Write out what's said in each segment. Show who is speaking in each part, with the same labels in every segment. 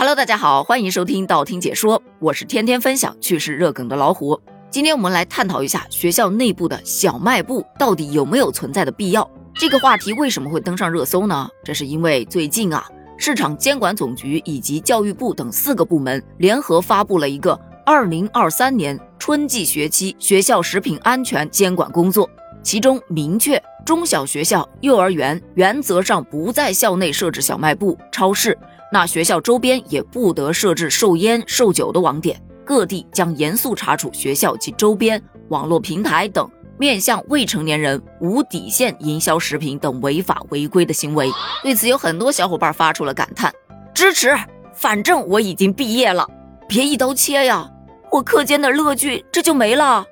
Speaker 1: Hello，大家好，欢迎收听道听解说，我是天天分享趣事热梗的老虎。今天我们来探讨一下学校内部的小卖部到底有没有存在的必要。这个话题为什么会登上热搜呢？这是因为最近啊，市场监管总局以及教育部等四个部门联合发布了一个二零二三年春季学期学校食品安全监管工作，其中明确中小学校、幼儿园原则上不在校内设置小卖部、超市。那学校周边也不得设置售烟售酒的网点，各地将严肃查处学校及周边网络平台等面向未成年人无底线营销食品等违法违规的行为。对此，有很多小伙伴发出了感叹：支持！反正我已经毕业了，别一刀切呀！我课间的乐趣这就没了。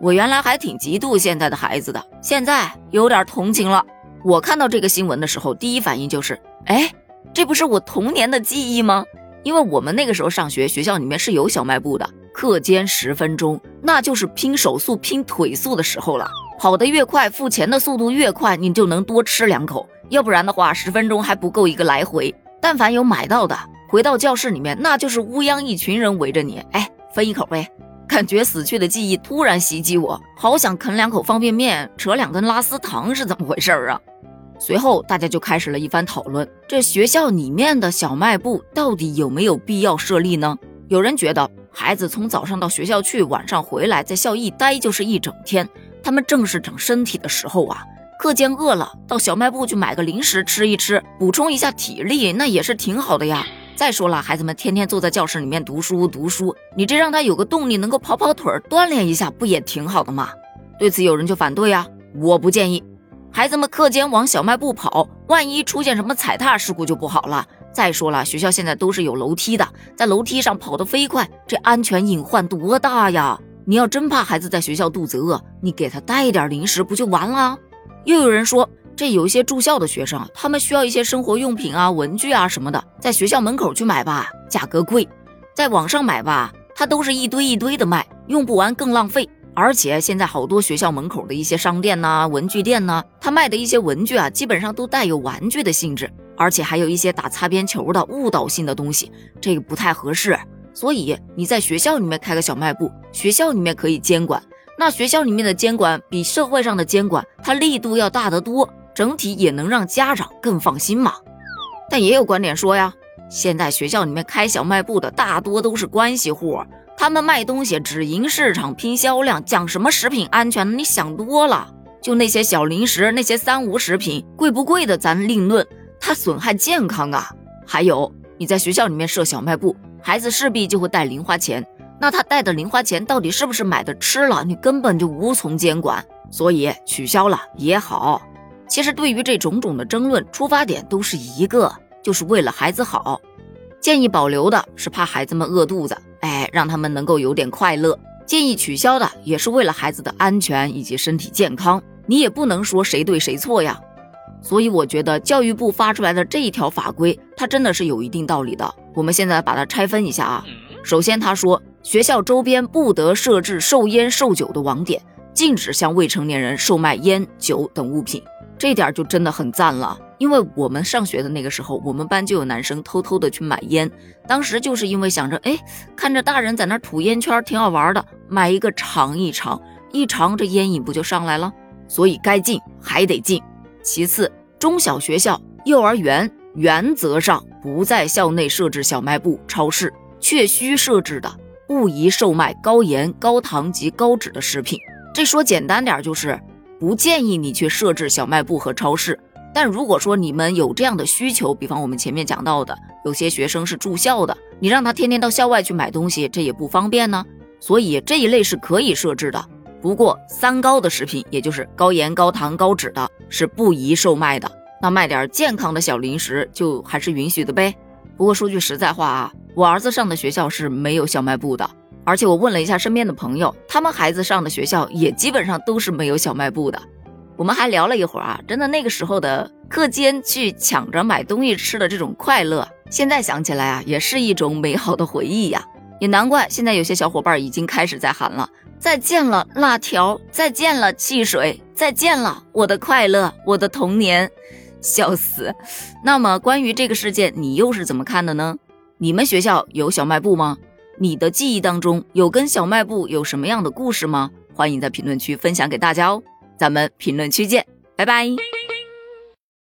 Speaker 1: 我原来还挺嫉妒现在的孩子的，现在有点同情了。我看到这个新闻的时候，第一反应就是：哎。这不是我童年的记忆吗？因为我们那个时候上学，学校里面是有小卖部的。课间十分钟，那就是拼手速、拼腿速的时候了。跑得越快，付钱的速度越快，你就能多吃两口。要不然的话，十分钟还不够一个来回。但凡有买到的，回到教室里面，那就是乌泱一群人围着你，哎，分一口呗。感觉死去的记忆突然袭击我，好想啃两口方便面，扯两根拉丝糖，是怎么回事啊？随后，大家就开始了一番讨论：这学校里面的小卖部到底有没有必要设立呢？有人觉得，孩子从早上到学校去，晚上回来，在校一待就是一整天，他们正是长身体的时候啊。课间饿了，到小卖部去买个零食吃一吃，补充一下体力，那也是挺好的呀。再说了，孩子们天天坐在教室里面读书读书，你这让他有个动力，能够跑跑腿，锻炼一下，不也挺好的吗？对此，有人就反对呀，我不建议。孩子们课间往小卖部跑，万一出现什么踩踏事故就不好了。再说了，学校现在都是有楼梯的，在楼梯上跑得飞快，这安全隐患多大呀！你要真怕孩子在学校肚子饿，你给他带一点零食不就完了？又有人说，这有一些住校的学生，他们需要一些生活用品啊、文具啊什么的，在学校门口去买吧，价格贵；在网上买吧，它都是一堆一堆的卖，用不完更浪费。而且现在好多学校门口的一些商店呐、文具店呐，他卖的一些文具啊，基本上都带有玩具的性质，而且还有一些打擦边球的误导性的东西，这个不太合适。所以你在学校里面开个小卖部，学校里面可以监管，那学校里面的监管比社会上的监管它力度要大得多，整体也能让家长更放心嘛。但也有观点说呀，现在学校里面开小卖部的大多都是关系户。他们卖东西只赢市场拼销量，讲什么食品安全？你想多了。就那些小零食，那些三无食品，贵不贵的咱另论，它损害健康啊。还有你在学校里面设小卖部，孩子势必就会带零花钱，那他带的零花钱到底是不是买的吃了？你根本就无从监管。所以取消了也好。其实对于这种种的争论，出发点都是一个，就是为了孩子好。建议保留的是怕孩子们饿肚子。哎，让他们能够有点快乐。建议取消的也是为了孩子的安全以及身体健康。你也不能说谁对谁错呀。所以我觉得教育部发出来的这一条法规，它真的是有一定道理的。我们现在把它拆分一下啊。首先，他说学校周边不得设置售烟售酒的网点，禁止向未成年人售卖烟酒等物品。这点就真的很赞了。因为我们上学的那个时候，我们班就有男生偷偷的去买烟，当时就是因为想着，哎，看着大人在那吐烟圈，挺好玩的，买一个尝一尝，一尝这烟瘾不就上来了？所以该禁还得禁。其次，中小学校、幼儿园原则上不在校内设置小卖部、超市，确需设置的，不宜售卖高盐、高糖及高脂的食品。这说简单点就是，不建议你去设置小卖部和超市。但如果说你们有这样的需求，比方我们前面讲到的，有些学生是住校的，你让他天天到校外去买东西，这也不方便呢。所以这一类是可以设置的。不过三高的食品，也就是高盐、高糖、高脂的，是不宜售卖的。那卖点健康的小零食，就还是允许的呗。不过说句实在话啊，我儿子上的学校是没有小卖部的，而且我问了一下身边的朋友，他们孩子上的学校也基本上都是没有小卖部的。我们还聊了一会儿啊，真的那个时候的课间去抢着买东西吃的这种快乐，现在想起来啊，也是一种美好的回忆呀。也难怪现在有些小伙伴已经开始在喊了：“再见了辣条，再见了汽水，再见了我的快乐，我的童年。”笑死。那么关于这个事件，你又是怎么看的呢？你们学校有小卖部吗？你的记忆当中有跟小卖部有什么样的故事吗？欢迎在评论区分享给大家哦。咱们评论区见，拜拜。